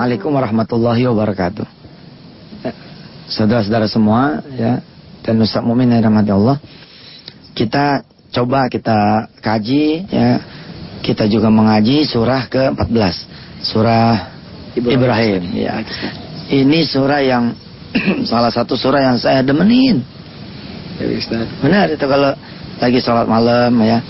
Assalamualaikum warahmatullahi wabarakatuh. Eh, saudara-saudara semua ya dan Ustaz Mumin yang rahmati Allah. Kita coba kita kaji ya. Kita juga mengaji surah ke-14. Surah Ibrahim. Ibrahim ya. Ini surah yang salah satu surah yang saya demenin. Ya, Benar itu kalau lagi sholat malam ya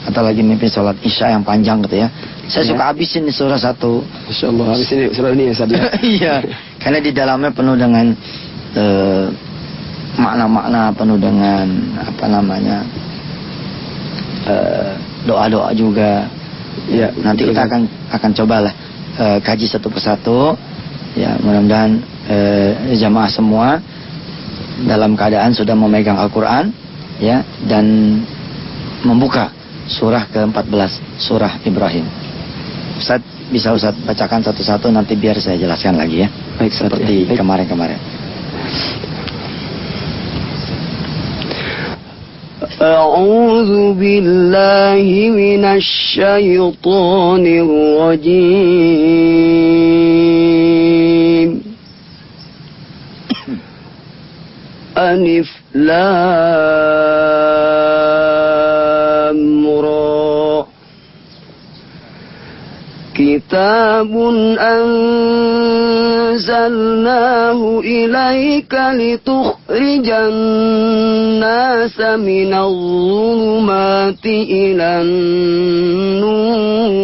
atau lagi mimpi sholat isya yang panjang gitu ya. Saya ya. suka habisin di surah satu. Masya Allah, habisin surah ini ya Sabi. iya, karena di dalamnya penuh dengan makna makna-makna, penuh dengan apa namanya uh, doa-doa juga. Ya, nanti kita akan akan cobalah uh, kaji satu persatu. Ya, mudah-mudahan uh, jamaah semua dalam keadaan sudah memegang Al-Quran, ya, dan membuka surah ke-14, surah Ibrahim. Ustaz bisa Ustaz bacakan satu-satu nanti biar saya jelaskan lagi ya. Baik, seperti ya. kemarin-kemarin. أعوذ بالله من الشيطان الرجيم ألف كتاب أنزلناه إليك لتخرج الناس من الظلمات إلى النور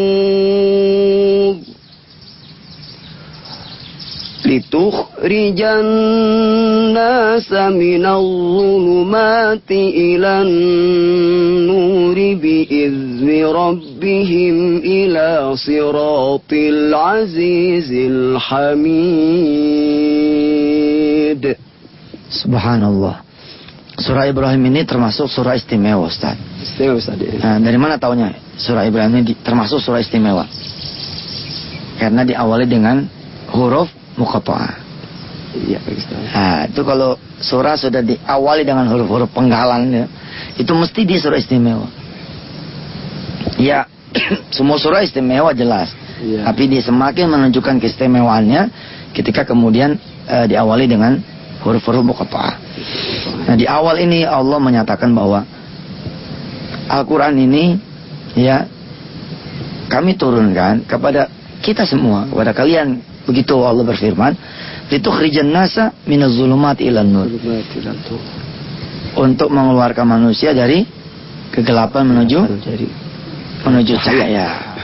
لتخرج الناس من الظلمات إلى النور بإذن ربهم إلى صراط العزيز الحميد سبحان الله Surah Ibrahim ini termasuk surah istimewa Ustaz. Istimewa Ustaz. Ya. Nah, dari mana taunya surah Ibrahim ini termasuk surah istimewa? Karena diawali dengan huruf muqatta'ah. Iya, Nah, itu kalau surah sudah diawali dengan huruf-huruf penggalan ya, itu mesti di surah istimewa. Ya, semua surah istimewa jelas. Ya. Tapi dia semakin menunjukkan keistimewaannya ketika kemudian uh, diawali dengan huruf-huruf muqatta'ah. Nah, di awal ini Allah menyatakan bahwa Al-Qur'an ini ya kami turunkan kepada kita semua, kepada kalian Begitu Allah berfirman, "Litukhrijan nasa minaz zulumat ilan nur." Untuk mengeluarkan manusia dari kegelapan menuju menuju cahaya.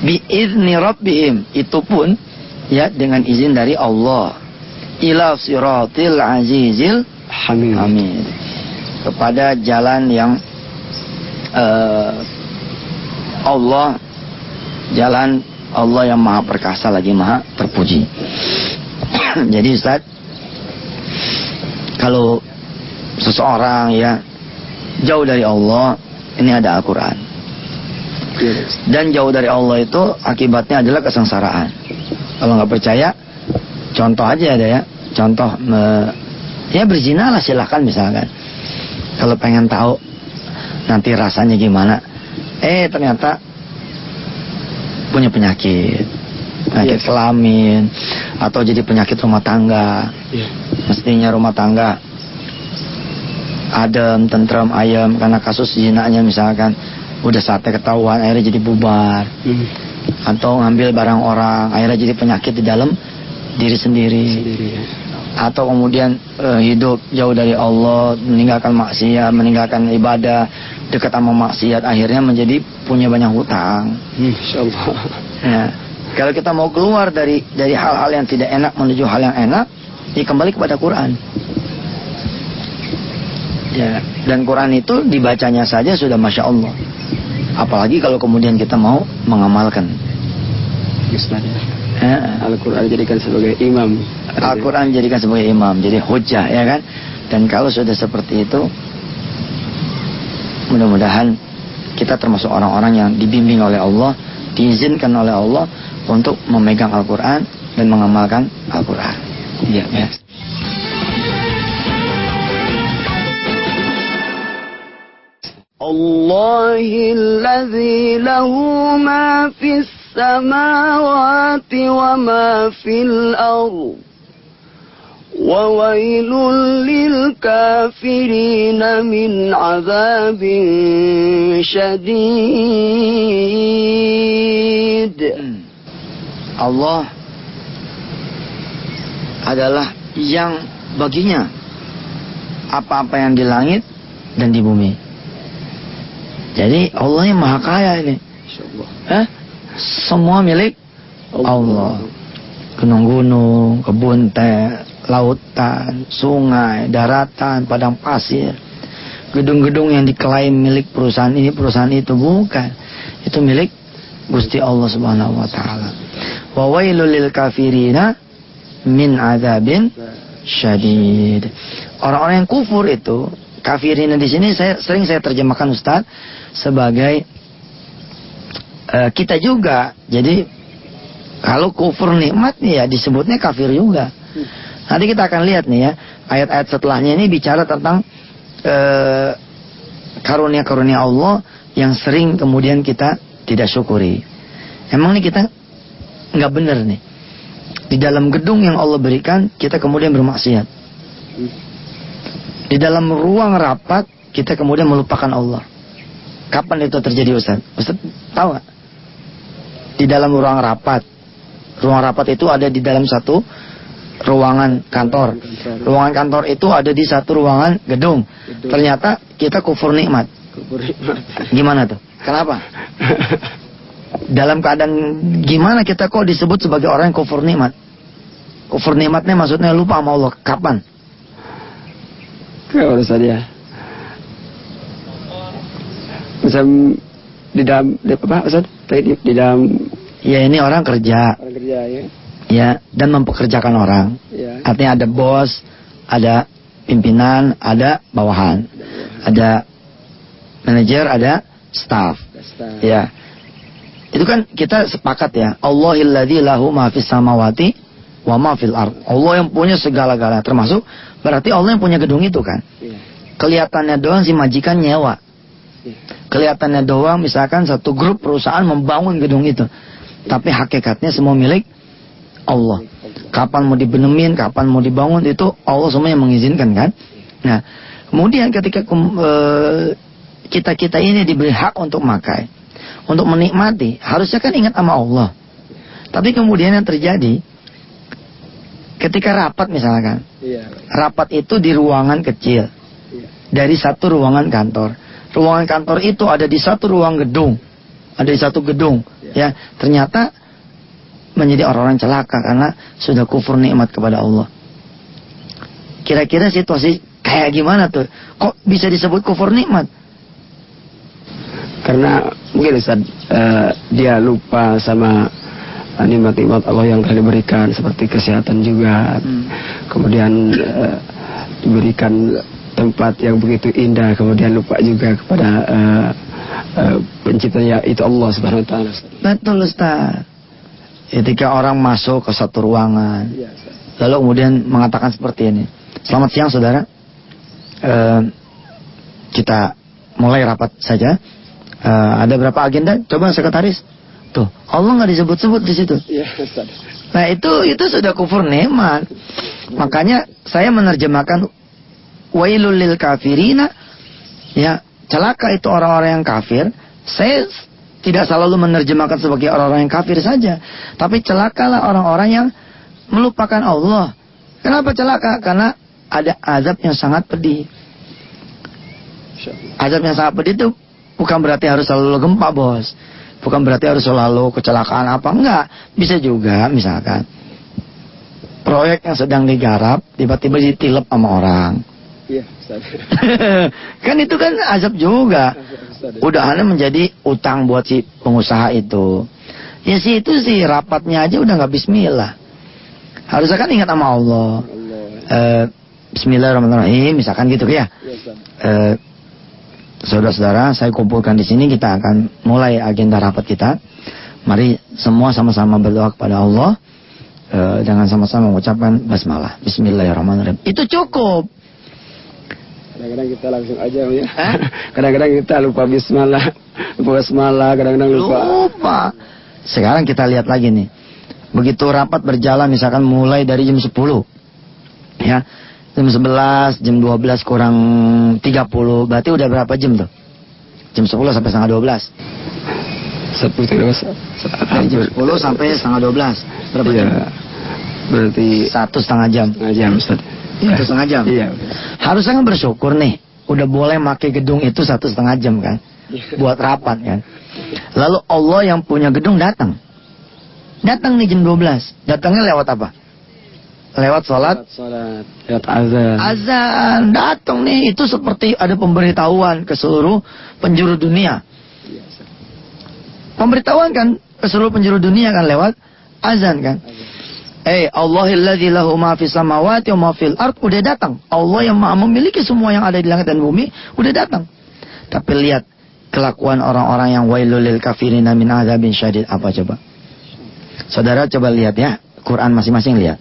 Bi izni rabbihim itu pun ya dengan izin dari Allah. Ila siratil azizil hamid. hamid. Kepada jalan yang uh, Allah jalan Allah yang maha perkasa lagi maha terpuji. Jadi Ustaz, kalau seseorang ya jauh dari Allah, ini ada Al-Quran. Dan jauh dari Allah itu akibatnya adalah kesengsaraan. Kalau nggak percaya, contoh aja ada ya. Contoh, me, ya berzina lah silahkan misalkan. Kalau pengen tahu nanti rasanya gimana. Eh ternyata punya penyakit penyakit yes. kelamin atau jadi penyakit rumah tangga yeah. mestinya rumah tangga adem tentram ayam karena kasus zinanya misalkan udah saatnya ketahuan akhirnya jadi bubar mm. atau ngambil barang orang akhirnya jadi penyakit di dalam diri sendiri, sendiri ya. atau kemudian uh, hidup jauh dari Allah meninggalkan maksiat meninggalkan ibadah dekat sama maksiat akhirnya menjadi punya banyak hutang. Hmm, Insya Allah. Ya. Kalau kita mau keluar dari dari hal-hal yang tidak enak menuju hal yang enak, ya kembali kepada Quran. Ya, dan Quran itu dibacanya saja sudah masya Allah. Apalagi kalau kemudian kita mau mengamalkan. Ya. Al-Quran jadikan sebagai imam. Al-Quran jadikan sebagai imam, jadi hujah ya kan. Dan kalau sudah seperti itu, Mudah-mudahan kita termasuk orang-orang yang dibimbing oleh Allah, diizinkan oleh Allah untuk memegang Al-Quran dan mengamalkan Al-Quran. Ya, ya. الله الذي له ما في السماوات وما في الأرض وويل للكافرين من عذاب شديد Allah adalah yang baginya apa-apa yang di langit dan di bumi. Jadi Allah yang maha kaya ini. Eh? Semua milik Allah. Gunung-gunung, kebun teh, lautan, sungai, daratan, padang pasir. Gedung-gedung yang diklaim milik perusahaan ini, perusahaan itu bukan. Itu milik Gusti Allah Subhanahu wa taala. Wa wailul kafirina min adzabin syadid. Orang-orang yang kufur itu, kafirina di sini saya sering saya terjemahkan Ustaz sebagai uh, kita juga. Jadi kalau kufur nikmat ya disebutnya kafir juga. Nanti kita akan lihat nih ya ayat-ayat setelahnya ini bicara tentang uh, karunia-karunia Allah yang sering kemudian kita tidak syukuri. Emang nih kita nggak benar nih. Di dalam gedung yang Allah berikan kita kemudian bermaksiat. Di dalam ruang rapat kita kemudian melupakan Allah. Kapan itu terjadi Ustaz? Ustaz tahu nggak? Di dalam ruang rapat. Ruang rapat itu ada di dalam satu ruangan kantor. Ruangan kantor itu ada di satu ruangan gedung. Ternyata kita kufur nikmat. Gimana tuh? Kenapa? Dalam keadaan gimana kita kok disebut sebagai orang yang kufur nikmat? Kufur nikmatnya maksudnya lupa sama Allah. Kapan? Kalau saja. Misal di dalam di apa Ustaz? Di dalam Ya ini orang kerja. orang kerja ya. Ya, dan mempekerjakan orang. Ya. Artinya ada bos, ada pimpinan, ada bawahan. Ada manajer, ada staff. Ya. Itu kan kita sepakat ya. Allahilladzi lahu ma fis samawati wa ma fil ard. Allah yang punya segala-galanya termasuk berarti Allah yang punya gedung itu kan. Iya. Kelihatannya doang si majikan nyewa. Iya. Kelihatannya doang misalkan satu grup perusahaan membangun gedung itu. Tapi hakikatnya semua milik Allah. Kapan mau dibenemin, kapan mau dibangun itu Allah semua yang mengizinkan kan. Nah, kemudian ketika kita kita ini diberi hak untuk makai, untuk menikmati, harusnya kan ingat sama Allah. Tapi kemudian yang terjadi ketika rapat misalkan, Iya. rapat itu di ruangan kecil Iya. dari satu ruangan kantor. Ruangan kantor itu ada di satu ruang gedung, ada di satu gedung. Ya, ternyata menjadi orang-orang celaka karena sudah kufur nikmat kepada Allah. Kira-kira situasi kayak gimana tuh? Kok bisa disebut kufur nikmat? Karena mungkin Ustaz eh, dia lupa sama eh, nikmat-nikmat Allah yang telah diberikan seperti kesehatan juga. Kemudian eh, diberikan tempat yang begitu indah, kemudian lupa juga kepada eh, eh, penciptanya itu Allah Subhanahu wa taala. Betul Ustaz. Ketika orang masuk ke satu ruangan, lalu kemudian mengatakan seperti ini. Selamat siang saudara. Eh, kita mulai rapat saja. Eh, ada berapa agenda? Coba sekretaris. Tuh, Allah nggak disebut-sebut di situ. Iya. Nah itu itu sudah kufur nikmat. Makanya saya menerjemahkan wailul lil kafirina ya celaka itu orang-orang yang kafir. Saya tidak selalu menerjemahkan sebagai orang-orang yang kafir saja, tapi celakalah orang-orang yang melupakan Allah. Kenapa celaka? Karena ada azab yang sangat pedih. Azab yang sangat pedih itu bukan berarti harus selalu gempa, Bos. Bukan berarti harus selalu kecelakaan apa enggak. Bisa juga misalkan proyek yang sedang digarap tiba-tiba ditilep sama orang. Iya, kan itu kan azab juga. Ustaz. Udahannya menjadi utang buat si pengusaha itu. Ya sih itu sih rapatnya aja udah nggak bismillah. Harusnya kan ingat sama Allah. Allah. Eh, Bismillahirrahmanirrahim, misalkan gitu ya. Eh, saudara-saudara, saya kumpulkan di sini kita akan mulai agenda rapat kita. Mari semua sama-sama berdoa kepada Allah eh, dengan sama-sama mengucapkan basmalah. Bismillahirrahmanirrahim. Itu cukup. Kadang-kadang kita langsung aja ya. Kadang-kadang kita lupa bismillah, lupa basmalah, kadang-kadang lupa. Lupa. Sekarang kita lihat lagi nih. Begitu rapat berjalan misalkan mulai dari jam 10. Ya. Jam 11, jam 12 kurang 30. Berarti udah berapa jam tuh? Jam 10 sampai setengah 12. 10 terus. Jam 10 sampai setengah 12. Berapa Iya. jam? Berarti Satu setengah jam. setengah jam Ustaz. Satu setengah jam. Iya. Harusnya kan bersyukur nih. Udah boleh pakai gedung itu satu setengah jam kan. Buat rapat kan. Lalu Allah yang punya gedung datang. Datang nih jam 12. Datangnya lewat apa? Lewat sholat Salat, lihat azan. azan. Datang nih. Itu seperti ada pemberitahuan ke seluruh penjuru dunia. Pemberitahuan kan ke seluruh penjuru dunia kan lewat azan kan. Eh Allahilladzi lahu ma fis samawati wa ma fil ard udah datang. Allah yang Maha memiliki semua yang ada di langit dan bumi udah datang. Tapi lihat kelakuan orang-orang yang wailul lil kafirina min adzabin syadid apa coba? Saudara coba lihat ya, Quran masing-masing lihat.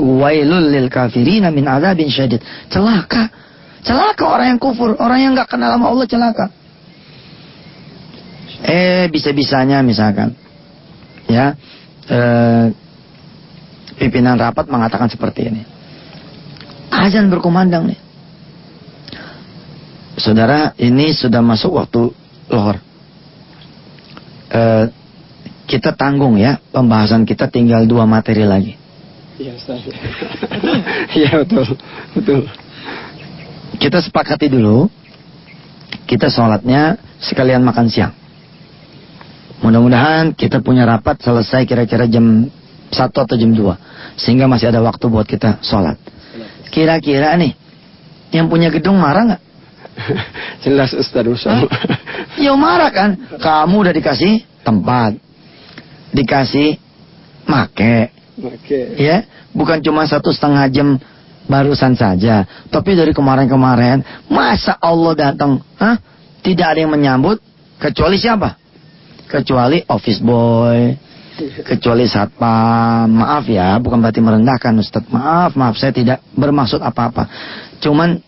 Wailul lil kafirina min adzabin syadid. Celaka. Celaka orang yang kufur, orang yang nggak kenal sama Allah celaka. Eh bisa-bisanya misalkan ya eh, pimpinan rapat mengatakan seperti ini. Azan berkumandang nih. Saudara, ini sudah masuk waktu lohor. Eh, kita tanggung ya, pembahasan kita tinggal dua materi lagi. Iya Ustaz. Iya betul. Betul. Kita sepakati dulu, kita sholatnya sekalian makan siang. Mudah-mudahan kita punya rapat selesai kira-kira jam 1 atau jam 2. Sehingga masih ada waktu buat kita sholat. Kira-kira nih, yang punya gedung marah nggak? Jelas Ustaz Usam. Ya marah kan? Kamu udah dikasih tempat, dikasih make, Oke. ya, bukan cuma satu setengah jam barusan saja, tapi dari kemarin-kemarin, masa Allah datang, Hah? Tidak ada yang menyambut, kecuali siapa? Kecuali office boy, kecuali satpam. Maaf ya, bukan berarti merendahkan Ustaz. Maaf, maaf, saya tidak bermaksud apa-apa. Cuman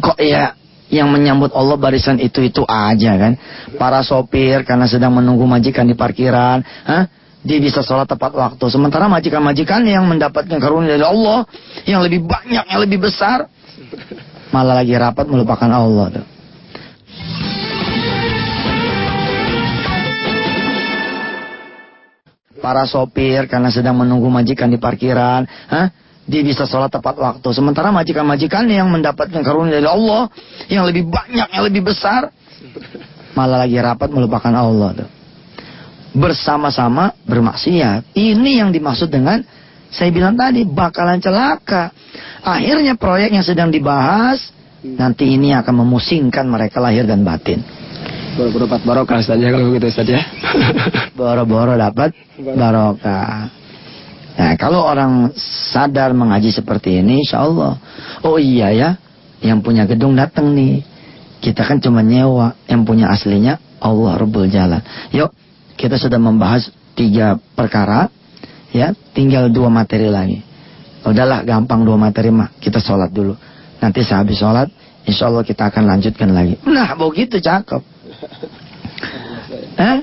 kok ya yang menyambut Allah barisan itu-itu aja kan. Para sopir karena sedang menunggu majikan di parkiran, hah? Dia bisa sholat tepat waktu. Sementara majikan-majikan yang mendapatkan karunia dari Allah yang lebih banyak, yang lebih besar, malah lagi rapat melupakan Allah tuh. Para sopir karena sedang menunggu majikan di parkiran, hah? Dia bisa sholat tepat waktu. Sementara majikan-majikan yang mendapatkan karunia dari Allah yang lebih banyak, yang lebih besar, malah lagi rapat melupakan Allah. Bersama-sama bermaksiat. Ini yang dimaksud dengan saya bilang tadi bakalan celaka. Akhirnya proyek yang sedang dibahas nanti ini akan memusingkan mereka lahir dan batin. Empat barokah Ustaz ya kalau begitu Ustaz ya. Boro-boro dapat barokah. Nah, kalau orang sadar mengaji seperti ini, insya Allah. Oh iya ya, yang punya gedung datang nih. Kita kan cuma nyewa, yang punya aslinya Allah Rabbul Jalan. Yuk, kita sudah membahas tiga perkara, ya, tinggal dua materi lagi. Udahlah, gampang dua materi mah, kita sholat dulu. Nanti sehabis sholat, insya Allah kita akan lanjutkan lagi. Nah, begitu cakep. Hah?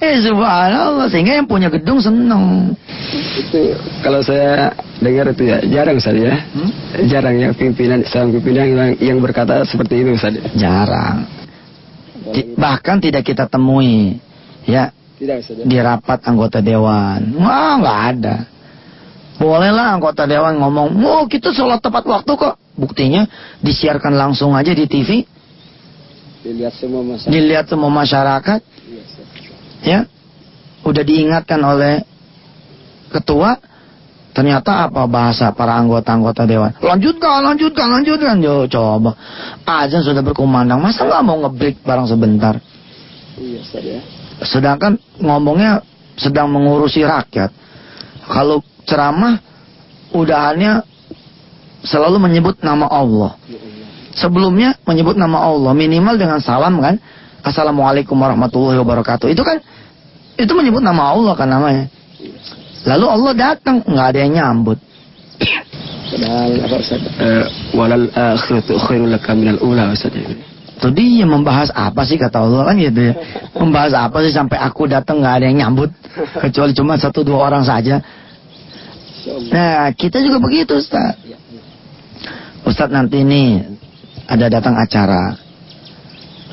Eh, subhanallah, sehingga yang punya gedung seneng. itu kalau saya dengar itu ya jarang Ustaz ya. Hmm? Jarang ya pimpinan seorang pimpinan yang, yang berkata seperti itu Ustaz. Jarang. Bahkan tidak kita temui ya Tidak Ustaz ya. di rapat anggota dewan. Wah, nggak ada. Bolehlah anggota dewan ngomong, "Oh, kita sholat tepat waktu kok." Buktinya disiarkan langsung aja di TV, Dilihat semua masalah. dilihat semua masyarakat, Iya, ya. Udah diingatkan oleh ketua, ternyata apa bahasa para anggota-anggota dewan? Lanjutkan, lanjutkan, lanjutkan. Yo, coba. Azan sudah berkumandang, masa nggak mau ngebreak barang sebentar? Iya Ustaz ya. Sedangkan ngomongnya sedang mengurusi rakyat. Kalau ceramah, udahannya selalu menyebut nama Allah. Ya. Sebelumnya menyebut nama Allah, minimal dengan salam kan. Assalamualaikum warahmatullahi wabarakatuh. Itu kan, itu menyebut nama Allah kan namanya. Lalu Allah datang, nggak ada yang nyambut. Padahal apa Ustaz? Eh, walal akhiratu khairul laka minal ula Ustaz. Tuh dia membahas apa sih kata Allah kan gitu ya. Membahas apa sih sampai aku datang nggak ada yang nyambut kecuali cuma satu dua orang saja. Nah kita juga begitu Ustaz. Ustaz nanti ini ada datang acara.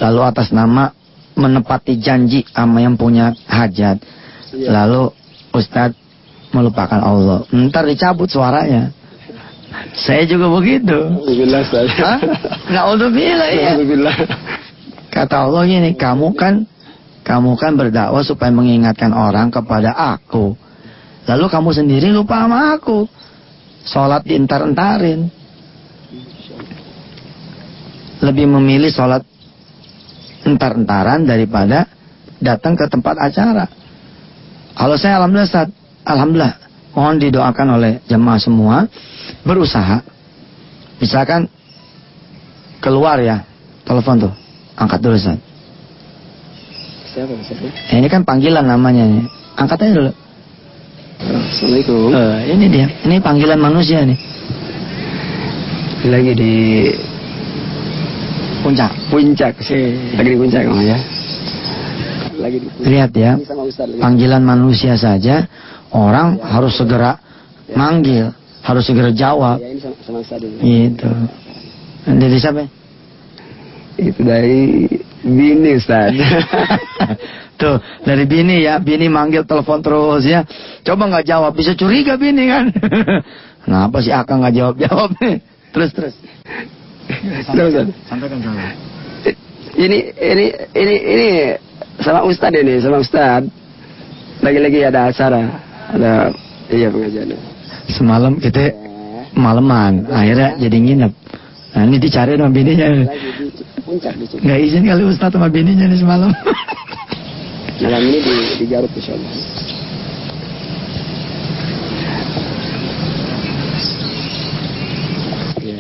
Lalu atas nama menepati janji sama yang punya hajat. Lalu Ustaz melupakan Allah. Ntar dicabut suaranya. Saya juga begitu. Alhamdulillah saya. Alhamdulillah ya. Alhamdulillah. Kata Allah gini, kamu kan kamu kan berdakwah supaya mengingatkan orang kepada aku. Lalu kamu sendiri lupa sama aku. Sholat dientar-entarin. Lebih memilih sholat entar-entaran daripada datang ke tempat acara. Kalau saya alhamdulillah saat alhamdulillah mohon didoakan oleh jemaah semua berusaha misalkan keluar ya telepon tuh angkat dulu Ustaz. Siapa? Eh, ini kan panggilan namanya nih. Angkat aja dulu. Assalamualaikum. Eh, ini dia. Ini panggilan manusia nih. Lagi di Puncak. puncak sih. Lagi di puncak oh ya. Lagi di puncak. Lihat ya. Panggilan manusia saja orang harus segera manggil, harus segera jawab. Ya ini sama, sama. Gitu. Dari siapa? Itu dari bini Ustaz. Tuh, dari bini ya, bini manggil telepon terus ya. Coba nggak jawab, bisa curiga bini kan. Kenapa sih Akang nggak jawab-jawab nih? Terus terus. Ustaz. Sampaikan salam. Ini ini ini ini sama Ustad ini sama Ustad. Lagi-lagi ada acara, ada iya pengajian. Semalam kita maleman, akhirnya jadi nginep. Nah ini dicari sama bininya. Nggak izin kali Ustadz sama bininya nih semalam. Malam ini di di Garut insya Allah.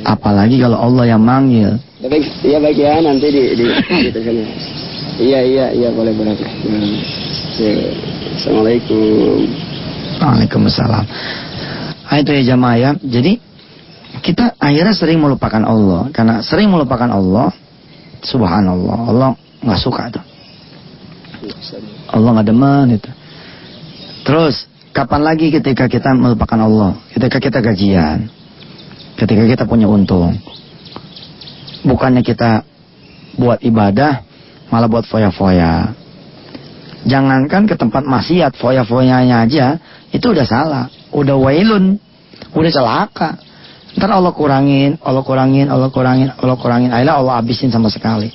Apalagi kalau Allah yang manggil. Ya, baik, iya baik ya nanti di di, di sana. Iya iya iya boleh boleh. Ya. Assalamualaikum. Waalaikumsalam. Nah, itu ya jamaah ya. Jadi kita akhirnya sering melupakan Allah. Karena sering melupakan Allah, subhanallah. Allah nggak suka tuh. Allah nggak demen itu. Terus kapan lagi ketika kita melupakan Allah? Ketika kita gajian, ketika kita punya untung, bukannya kita buat ibadah, malah buat foya-foya. Jangankan ke tempat maksiat, foya-foyanya aja, itu udah salah, udah wailun, udah celaka. Ntar Allah kurangin, Allah kurangin, Allah kurangin, Allah kurangin, akhirnya Allah habisin sama sekali.